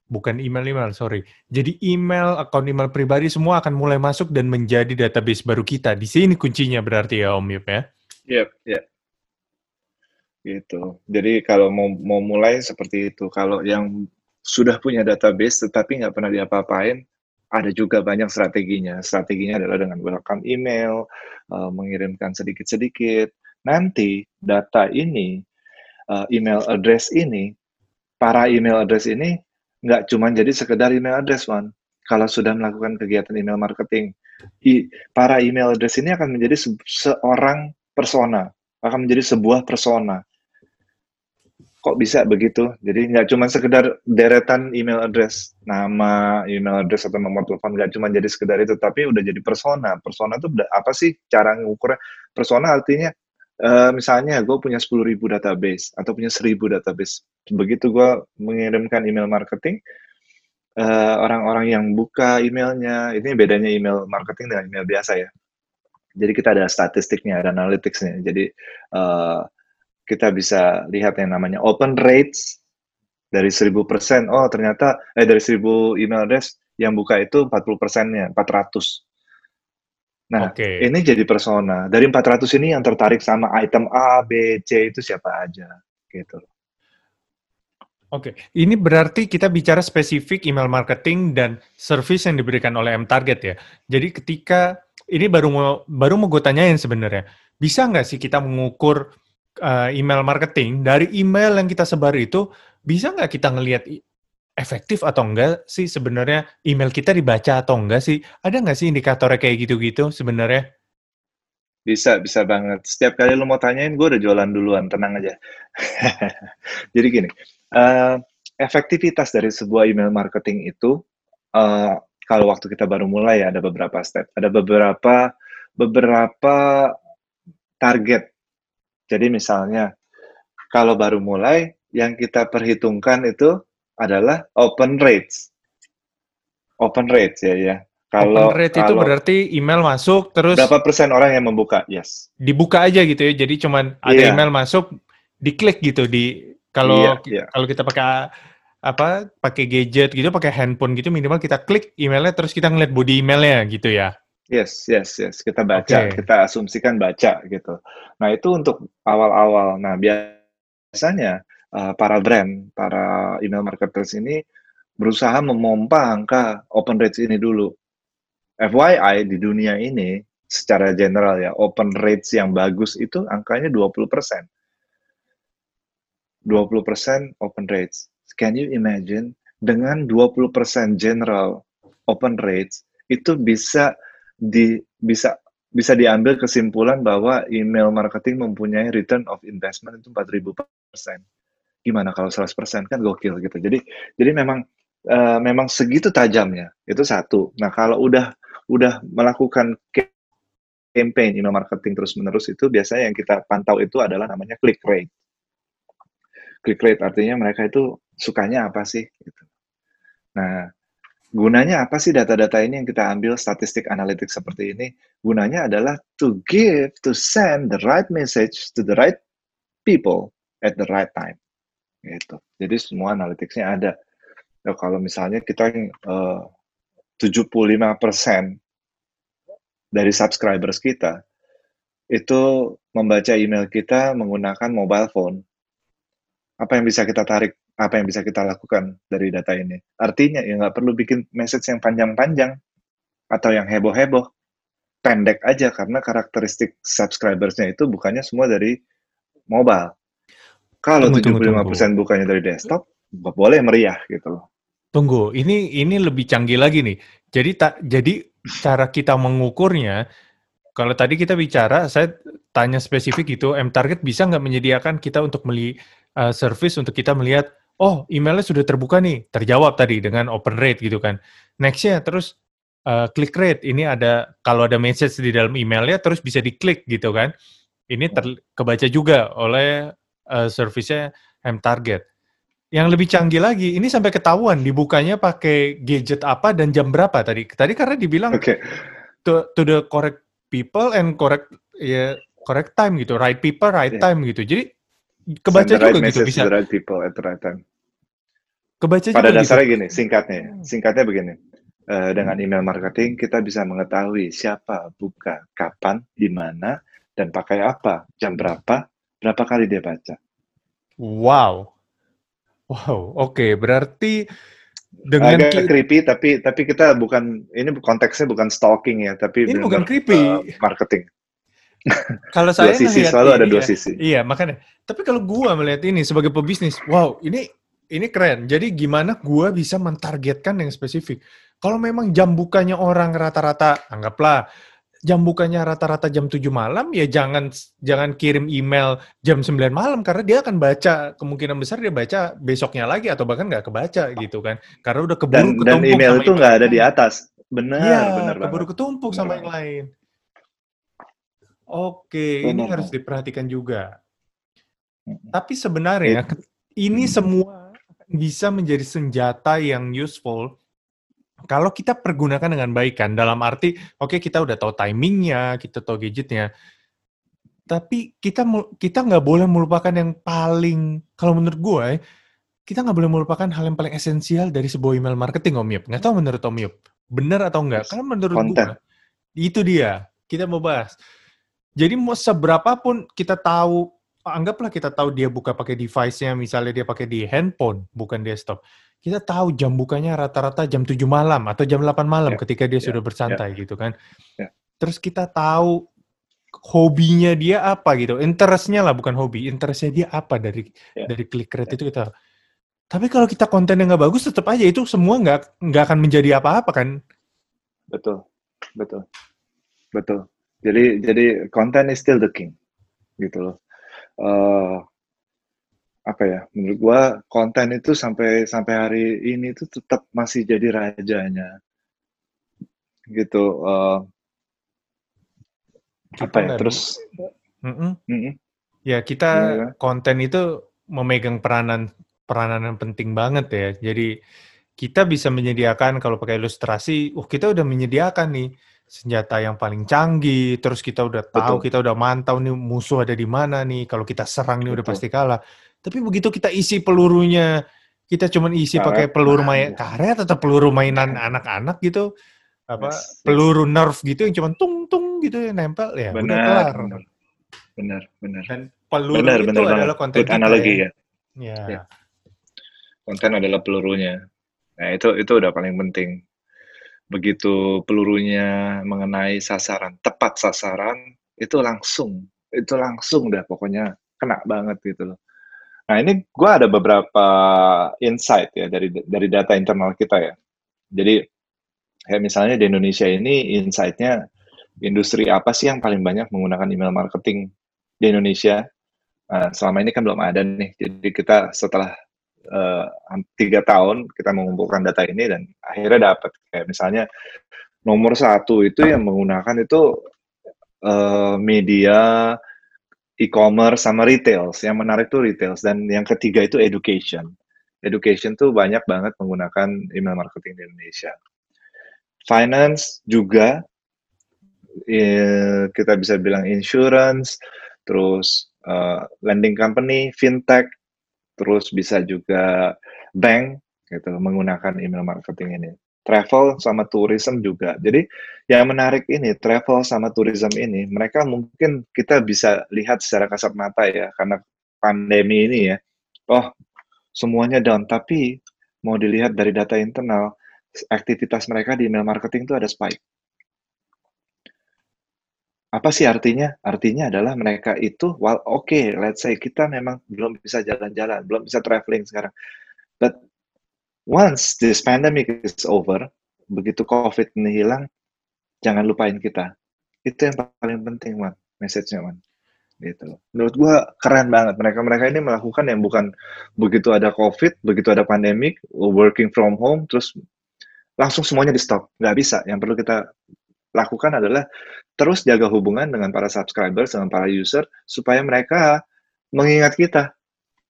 bukan email-email, sorry. Jadi email, akun email pribadi semua akan mulai masuk dan menjadi database baru kita. Di sini kuncinya berarti ya Om Yup ya? Yep, yep. Gitu. Jadi kalau mau mau mulai seperti itu. Kalau yang sudah punya database tetapi nggak pernah diapa-apain, ada juga banyak strateginya. Strateginya adalah dengan welcome email, uh, mengirimkan sedikit-sedikit. Nanti data ini, uh, email address ini, para email address ini nggak cuma jadi sekedar email address, one. Kalau sudah melakukan kegiatan email marketing, i, para email address ini akan menjadi se seorang persona, akan menjadi sebuah persona kok bisa begitu? Jadi nggak cuma sekedar deretan email address, nama, email address atau nomor telepon nggak cuma jadi sekedar itu, tapi udah jadi persona. Persona itu apa sih cara ngukurnya? Persona artinya uh, misalnya gue punya 10.000 database atau punya 1.000 database. Begitu gue mengirimkan email marketing, uh, orang-orang yang buka emailnya. Ini bedanya email marketing dengan email biasa ya. Jadi kita ada statistiknya, ada analyticsnya. Jadi uh, kita bisa lihat yang namanya open rates dari 1000%. Oh ternyata eh dari 1000 email address yang buka itu 40 persennya, 400. Nah, okay. ini jadi persona. Dari 400 ini yang tertarik sama item A, B, C itu siapa aja, gitu. Oke, okay. ini berarti kita bicara spesifik email marketing dan service yang diberikan oleh M Target ya. Jadi ketika ini baru mau baru mau gue tanyain sebenarnya, bisa nggak sih kita mengukur uh, email marketing dari email yang kita sebar itu, bisa nggak kita ngelihat efektif atau enggak sih sebenarnya email kita dibaca atau enggak sih? Ada nggak sih indikatornya kayak gitu-gitu sebenarnya? Bisa, bisa banget. Setiap kali lo mau tanyain, gue udah jualan duluan, tenang aja. (laughs) Jadi gini, uh, efektivitas dari sebuah email marketing itu, uh, kalau waktu kita baru mulai ya ada beberapa step, ada beberapa beberapa target. Jadi misalnya, kalau baru mulai, yang kita perhitungkan itu adalah open rates. Open rates ya ya. Kalau open rate kalau itu berarti email masuk terus berapa persen orang yang membuka? Yes. Dibuka aja gitu ya. Jadi cuman ada yeah. email masuk, diklik gitu di kalau yeah, yeah. kalau kita pakai apa pakai gadget gitu, pakai handphone gitu minimal kita klik emailnya terus kita ngeliat body emailnya gitu ya. Yes, yes, yes. Kita baca, okay. kita asumsikan baca gitu. Nah itu untuk awal-awal. Nah biasanya uh, para brand, para email marketers ini berusaha memompa angka open rates ini dulu. FYI di dunia ini secara general ya, open rates yang bagus itu angkanya 20%. 20% open rates. Can you imagine dengan 20% general open rates itu bisa di bisa bisa diambil kesimpulan bahwa email marketing mempunyai return of investment itu 4000 persen gimana kalau 100% kan gokil gitu. Jadi jadi memang uh, memang segitu tajamnya. Itu satu. Nah, kalau udah udah melakukan campaign email marketing terus-menerus itu biasanya yang kita pantau itu adalah namanya click rate. Click rate artinya mereka itu sukanya apa sih gitu. Nah, gunanya apa sih data-data ini yang kita ambil statistik analitik seperti ini? Gunanya adalah to give, to send the right message to the right people at the right time gitu. Jadi semua analyticsnya ada. Nah, kalau misalnya kita uh, 75% dari subscribers kita itu membaca email kita menggunakan mobile phone. Apa yang bisa kita tarik? Apa yang bisa kita lakukan dari data ini? Artinya ya nggak perlu bikin message yang panjang-panjang atau yang heboh-heboh. Pendek aja karena karakteristik subscribersnya itu bukannya semua dari mobile. Kalau tujuh puluh lima persen bukanya dari desktop, boleh meriah gitu loh. Tunggu, ini ini lebih canggih lagi nih. Jadi tak jadi cara kita mengukurnya kalau tadi kita bicara, saya tanya spesifik itu, M Target bisa nggak menyediakan kita untuk meli uh, service untuk kita melihat, oh emailnya sudah terbuka nih, terjawab tadi dengan open rate gitu kan. Nextnya terus uh, click rate, ini ada kalau ada message di dalam emailnya terus bisa diklik gitu kan. Ini ter, kebaca juga oleh uh, service-nya M Target. Yang lebih canggih lagi, ini sampai ketahuan dibukanya pakai gadget apa dan jam berapa tadi? Tadi karena dibilang okay. to, to the correct people and correct ya correct time gitu, right people, right yeah. time gitu. Jadi kebaca Send juga right gitu bisa. The right people at the right time. Kebaca Pada juga dasarnya gitu. gini, singkatnya, singkatnya begini. Uh, dengan email marketing kita bisa mengetahui siapa buka, kapan, di mana, dan pakai apa, jam berapa, berapa kali dia baca. Wow. Wow, oke. Okay. Berarti dengan agak creepy tapi tapi kita bukan ini konteksnya bukan stalking ya, tapi ini bukan creepy. Uh, marketing. (laughs) kalau saya dua sisi selalu ada dua ya, sisi. Iya, makanya. Tapi kalau gua melihat ini sebagai pebisnis, wow, ini ini keren. Jadi gimana gua bisa mentargetkan yang spesifik? Kalau memang jam bukanya orang rata-rata, anggaplah jam bukanya rata-rata jam 7 malam, ya jangan jangan kirim email jam 9 malam karena dia akan baca kemungkinan besar dia baca besoknya lagi atau bahkan nggak kebaca gitu kan. Karena udah keburu dan, ketumpuk dan email itu nggak ada di atas. Benar, ya, benar keburu banget. ketumpuk sama yang lain. Oke, benar. ini harus diperhatikan juga. Tapi sebenarnya It, ini semua bisa menjadi senjata yang useful kalau kita pergunakan dengan baik kan, dalam arti, oke okay, kita udah tahu timingnya, kita tahu gadgetnya, tapi kita kita nggak boleh melupakan yang paling, kalau menurut gue, kita nggak boleh melupakan hal yang paling esensial dari sebuah email marketing, Om Yup. Nggak tahu menurut Om Yup, benar atau enggak? Karena menurut gue, itu dia. Kita mau bahas. Jadi mau seberapa pun kita tahu, anggaplah kita tahu dia buka pakai device-nya, misalnya dia pakai di handphone, bukan desktop kita tahu jam bukanya rata-rata jam 7 malam atau jam 8 malam yeah. ketika dia yeah. sudah bersantai yeah. gitu kan. Yeah. Terus kita tahu hobinya dia apa gitu, interestnya lah bukan hobi, interestnya dia apa dari yeah. dari klik rate yeah. itu kita. Tapi kalau kita kontennya nggak bagus, tetap aja itu semua nggak nggak akan menjadi apa-apa kan? Betul, betul, betul. Jadi jadi konten is still the king, gitu loh. Uh, apa ya menurut gua konten itu sampai sampai hari ini tuh tetap masih jadi rajanya gitu uh, apa ya terus mm -mm. Mm -mm. ya kita ya. konten itu memegang peranan peranan yang penting banget ya jadi kita bisa menyediakan kalau pakai ilustrasi uh kita udah menyediakan nih senjata yang paling canggih terus kita udah tahu Betul. kita udah mantau nih musuh ada di mana nih kalau kita serang nih Betul. udah pasti kalah tapi begitu kita isi pelurunya, kita cuma isi pakai peluru main karet atau peluru mainan anak-anak gitu, apa yes, peluru yes. nerf gitu yang cuma tung tung gitu yang nempel ya benar, udah kelar. Benar, benar. benar. Dan peluru benar, itu benar adalah konten kita, analogi ya. Ya. ya. Konten adalah pelurunya. Nah itu itu udah paling penting. Begitu pelurunya mengenai sasaran, tepat sasaran, itu langsung, itu langsung dah pokoknya kena banget gitu loh. Nah ini gue ada beberapa insight ya dari dari data internal kita ya. Jadi kayak misalnya di Indonesia ini insight-nya industri apa sih yang paling banyak menggunakan email marketing di Indonesia? Nah, selama ini kan belum ada nih. Jadi kita setelah uh, tiga tahun kita mengumpulkan data ini dan akhirnya dapat kayak misalnya nomor satu itu yang menggunakan itu uh, media e-commerce sama retail. Yang menarik tuh retail dan yang ketiga itu education. Education tuh banyak banget menggunakan email marketing di Indonesia. Finance juga eh, kita bisa bilang insurance, terus uh, lending company, fintech, terus bisa juga bank gitu menggunakan email marketing ini travel sama tourism juga. Jadi yang menarik ini travel sama tourism ini mereka mungkin kita bisa lihat secara kasat mata ya karena pandemi ini ya. Oh, semuanya down tapi mau dilihat dari data internal aktivitas mereka di email marketing itu ada spike. Apa sih artinya? Artinya adalah mereka itu, well, oke, okay, let's say kita memang belum bisa jalan-jalan, belum bisa traveling sekarang. But once this pandemic is over, begitu COVID ini hilang, jangan lupain kita. Itu yang paling penting, man. Message-nya, man. Gitu. Menurut gua keren banget. Mereka-mereka ini melakukan yang bukan begitu ada COVID, begitu ada pandemic, working from home, terus langsung semuanya di stop. Nggak bisa. Yang perlu kita lakukan adalah terus jaga hubungan dengan para subscribers, dengan para user, supaya mereka mengingat kita.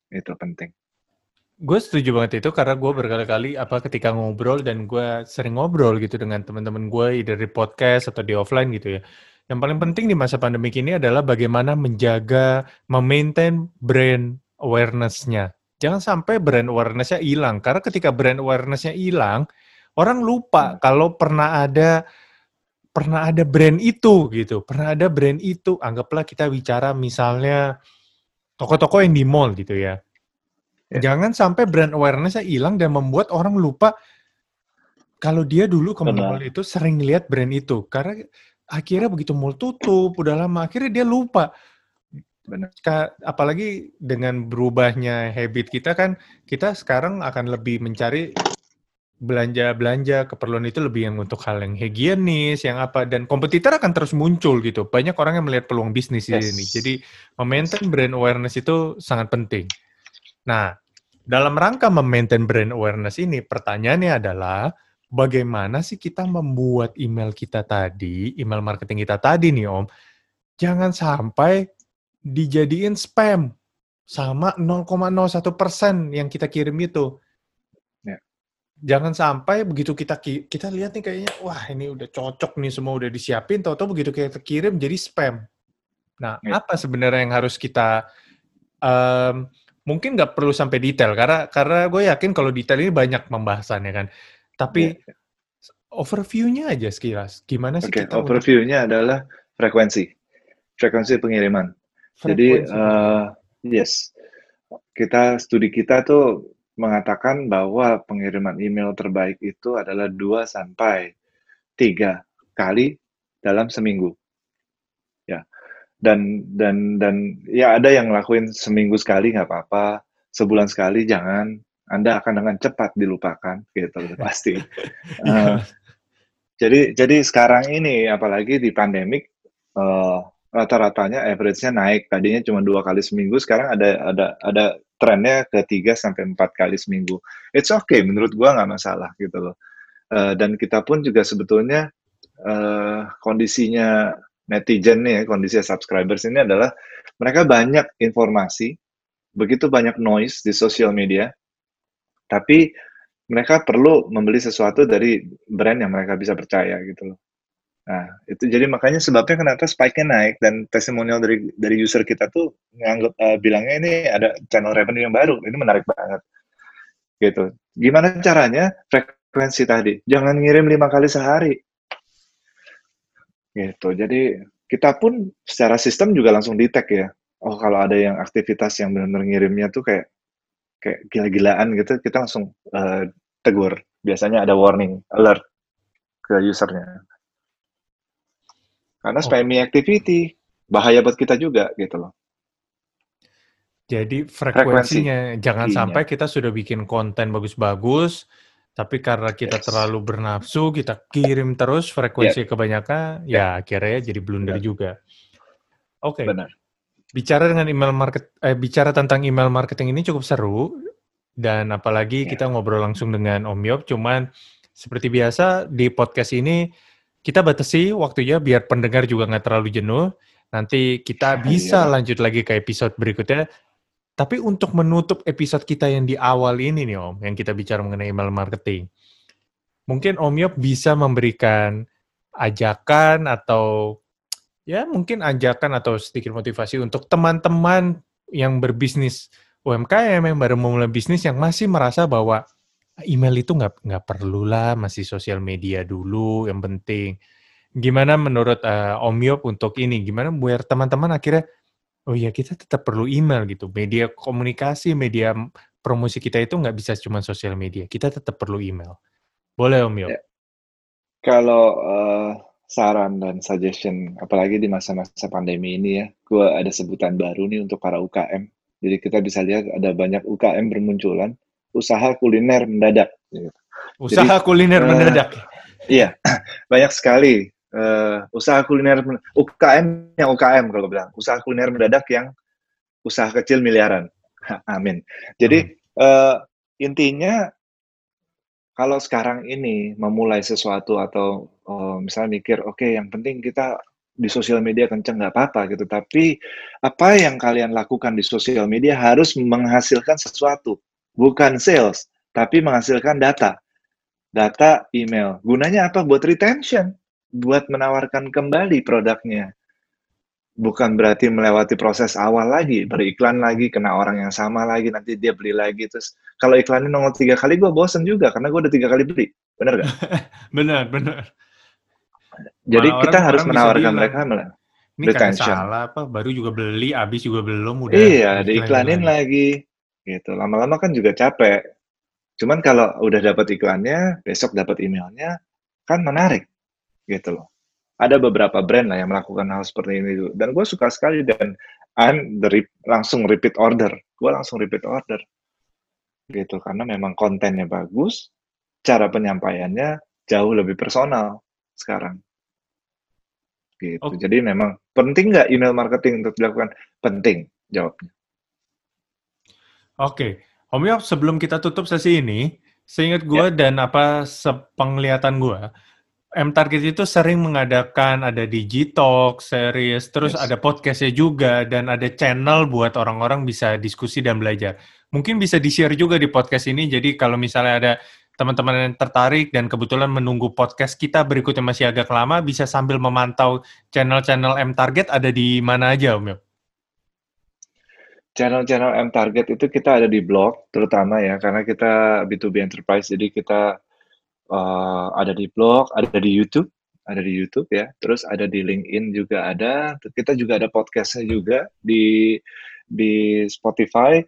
Itu penting. Gue setuju banget itu karena gue berkali-kali apa ketika ngobrol dan gue sering ngobrol gitu dengan teman-teman gue dari podcast atau di offline gitu ya. Yang paling penting di masa pandemi ini adalah bagaimana menjaga, memaintain brand awareness-nya. Jangan sampai brand awareness-nya hilang karena ketika brand awareness-nya hilang, orang lupa hmm. kalau pernah ada pernah ada brand itu gitu, pernah ada brand itu. Anggaplah kita bicara misalnya toko-toko yang di mall gitu ya Ya. Jangan sampai brand awareness-nya hilang dan membuat orang lupa kalau dia dulu ke mall itu sering lihat brand itu. Karena akhirnya begitu mall tutup, udah lama, akhirnya dia lupa. Benar. Apalagi dengan berubahnya habit kita kan, kita sekarang akan lebih mencari belanja-belanja keperluan itu lebih yang untuk hal yang higienis, yang apa dan kompetitor akan terus muncul gitu. Banyak orang yang melihat peluang bisnis yes. ini. Jadi memaintain brand awareness itu sangat penting. Nah, dalam rangka memaintain brand awareness ini, pertanyaannya adalah bagaimana sih kita membuat email kita tadi, email marketing kita tadi nih Om, jangan sampai dijadiin spam sama 0,01 persen yang kita kirim itu. Ya. jangan sampai begitu kita kita lihat nih kayaknya wah ini udah cocok nih semua udah disiapin tahu-tahu begitu kita kirim jadi spam. Nah, ya. apa sebenarnya yang harus kita um, mungkin nggak perlu sampai detail karena karena gue yakin kalau detail ini banyak pembahasannya kan. Tapi ya. overview-nya aja sekilas gimana sih okay, kita overview-nya adalah frekuensi. Frekuensi pengiriman. Frekuensi. Jadi uh, yes. Kita studi kita tuh mengatakan bahwa pengiriman email terbaik itu adalah 2 sampai 3 kali dalam seminggu. Dan dan dan ya ada yang ngelakuin seminggu sekali nggak apa-apa, sebulan sekali jangan. Anda akan dengan cepat dilupakan gitu (laughs) pasti. uh, jadi jadi sekarang ini apalagi di pandemik uh, rata-ratanya average-nya naik. Tadinya cuma dua kali seminggu, sekarang ada ada ada trennya ke 3 sampai empat kali seminggu. It's okay, menurut gua nggak masalah gitu loh. Uh, dan kita pun juga sebetulnya uh, kondisinya netizen nih, ya, kondisi subscribers ini adalah mereka banyak informasi, begitu banyak noise di sosial media, tapi mereka perlu membeli sesuatu dari brand yang mereka bisa percaya gitu loh. Nah, itu jadi makanya sebabnya kenapa spike-nya naik dan testimonial dari dari user kita tuh nganggap uh, bilangnya ini ada channel revenue yang baru. Ini menarik banget. Gitu. Gimana caranya? Frekuensi tadi. Jangan ngirim lima kali sehari. Gitu. Jadi kita pun secara sistem juga langsung detect ya. Oh, kalau ada yang aktivitas yang benar-benar ngirimnya tuh kayak kayak gila-gilaan gitu, kita langsung uh, tegur. Biasanya ada warning, alert ke usernya karena oh. spammy activity bahaya buat kita juga gitu loh. Jadi frekuensinya Frekuensi. jangan sampai kita sudah bikin konten bagus-bagus, tapi karena kita yes. terlalu bernafsu, kita kirim terus frekuensi yeah. kebanyakan, yeah. ya akhirnya jadi blunder yeah. juga. Oke. Okay. Bicara dengan email market, eh, bicara tentang email marketing ini cukup seru dan apalagi yeah. kita ngobrol langsung dengan Om Yop. Cuman seperti biasa di podcast ini kita batasi waktunya biar pendengar juga nggak terlalu jenuh. Nanti kita (laughs) bisa iya. lanjut lagi ke episode berikutnya. Tapi untuk menutup episode kita yang di awal ini nih Om, yang kita bicara mengenai email marketing. Mungkin Om Yop bisa memberikan ajakan atau ya mungkin ajakan atau sedikit motivasi untuk teman-teman yang berbisnis UMKM yang baru memulai bisnis yang masih merasa bahwa email itu nggak nggak perlu lah masih sosial media dulu yang penting gimana menurut uh, Om Yop untuk ini gimana biar teman-teman akhirnya oh ya kita tetap perlu email gitu media komunikasi media promosi kita itu nggak bisa cuma sosial media kita tetap perlu email boleh Om Yop ya. kalau uh, saran dan suggestion apalagi di masa-masa pandemi ini ya gue ada sebutan baru nih untuk para UKM jadi kita bisa lihat ada banyak UKM bermunculan usaha kuliner mendadak. Gitu. Usaha Jadi, kuliner uh, mendadak. Iya, (clears throat) banyak sekali uh, usaha kuliner UKM yang UKM kalau bilang usaha kuliner mendadak yang usaha kecil miliaran. Amin. Jadi hmm. uh, intinya kalau sekarang ini memulai sesuatu atau uh, misalnya mikir, oke, okay, yang penting kita di sosial media kenceng nggak apa-apa gitu. Tapi apa yang kalian lakukan di sosial media harus menghasilkan sesuatu bukan sales, tapi menghasilkan data. Data email. Gunanya apa? Buat retention, buat menawarkan kembali produknya. Bukan berarti melewati proses awal lagi, beriklan lagi, kena orang yang sama lagi, nanti dia beli lagi. Terus kalau iklannya nongol tiga kali, gue bosen juga, karena gue udah tiga kali beli. Bener gak? (laughs) bener, bener. Jadi Malah kita orang, harus orang menawarkan mereka ini kan salah apa, baru juga beli, habis juga belum, udah. Iya, diiklanin lagi gitu. Lama-lama kan juga capek. Cuman kalau udah dapat iklannya, besok dapat emailnya, kan menarik gitu loh. Ada beberapa brand lah yang melakukan hal seperti ini dulu. Dan gue suka sekali dan I'm the re- langsung repeat order. Gue langsung repeat order gitu karena memang kontennya bagus, cara penyampaiannya jauh lebih personal sekarang. Gitu. Okay. Jadi memang penting nggak email marketing untuk dilakukan? Penting jawabnya. Oke, Om Yop, sebelum kita tutup sesi ini, seingat gue ya. dan apa sepenglihatan gue, M Target itu sering mengadakan ada digitalk, series, terus yes. ada podcastnya juga, dan ada channel buat orang-orang bisa diskusi dan belajar. Mungkin bisa di-share juga di podcast ini, jadi kalau misalnya ada teman-teman yang tertarik dan kebetulan menunggu podcast kita berikutnya masih agak lama, bisa sambil memantau channel-channel M Target ada di mana aja, Om Yop? Channel-channel M Target itu kita ada di blog, terutama ya, karena kita B2B enterprise, jadi kita uh, ada di blog, ada di YouTube, ada di YouTube ya, terus ada di LinkedIn juga ada, kita juga ada podcastnya juga di di Spotify,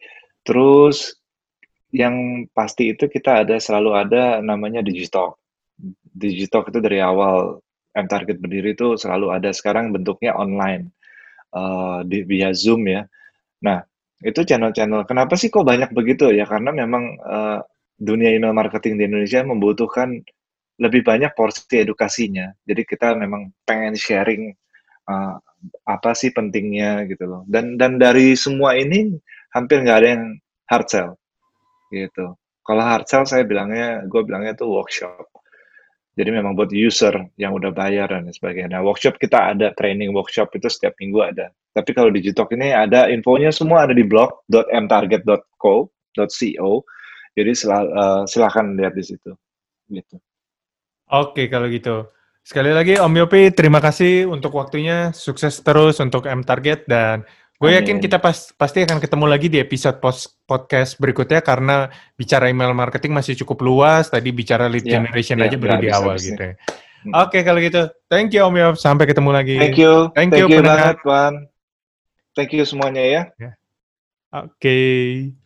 terus yang pasti itu kita ada selalu ada namanya Digitalk. Digitalk itu dari awal M Target berdiri itu selalu ada. Sekarang bentuknya online uh, di via Zoom ya. Nah itu channel-channel. Kenapa sih kok banyak begitu ya? Karena memang uh, dunia email marketing di Indonesia membutuhkan lebih banyak porsi edukasinya. Jadi kita memang pengen sharing uh, apa sih pentingnya gitu loh. Dan dan dari semua ini hampir nggak ada yang hard sell gitu. Kalau hard sell saya bilangnya, gue bilangnya itu workshop. Jadi memang buat user yang udah bayar dan sebagainya. Nah, workshop kita ada training workshop itu setiap minggu ada. Tapi kalau Digitalk ini ada infonya semua ada di blog.mtarget.co.co. Jadi silah, uh, silakan lihat di situ. Gitu. Oke kalau gitu. Sekali lagi Om Yopi, terima kasih untuk waktunya. Sukses terus untuk M Target dan Gue yakin kita pas, pasti akan ketemu lagi di episode post, podcast berikutnya karena bicara email marketing masih cukup luas. Tadi bicara lead yeah, generation yeah, aja baru di awal gitu. Ya. Hmm. Oke okay, kalau gitu, thank you Om Yop. Sampai ketemu lagi. Thank you. Thank, thank you, you banget, Tuan. Thank you semuanya ya. Yeah. Oke. Okay.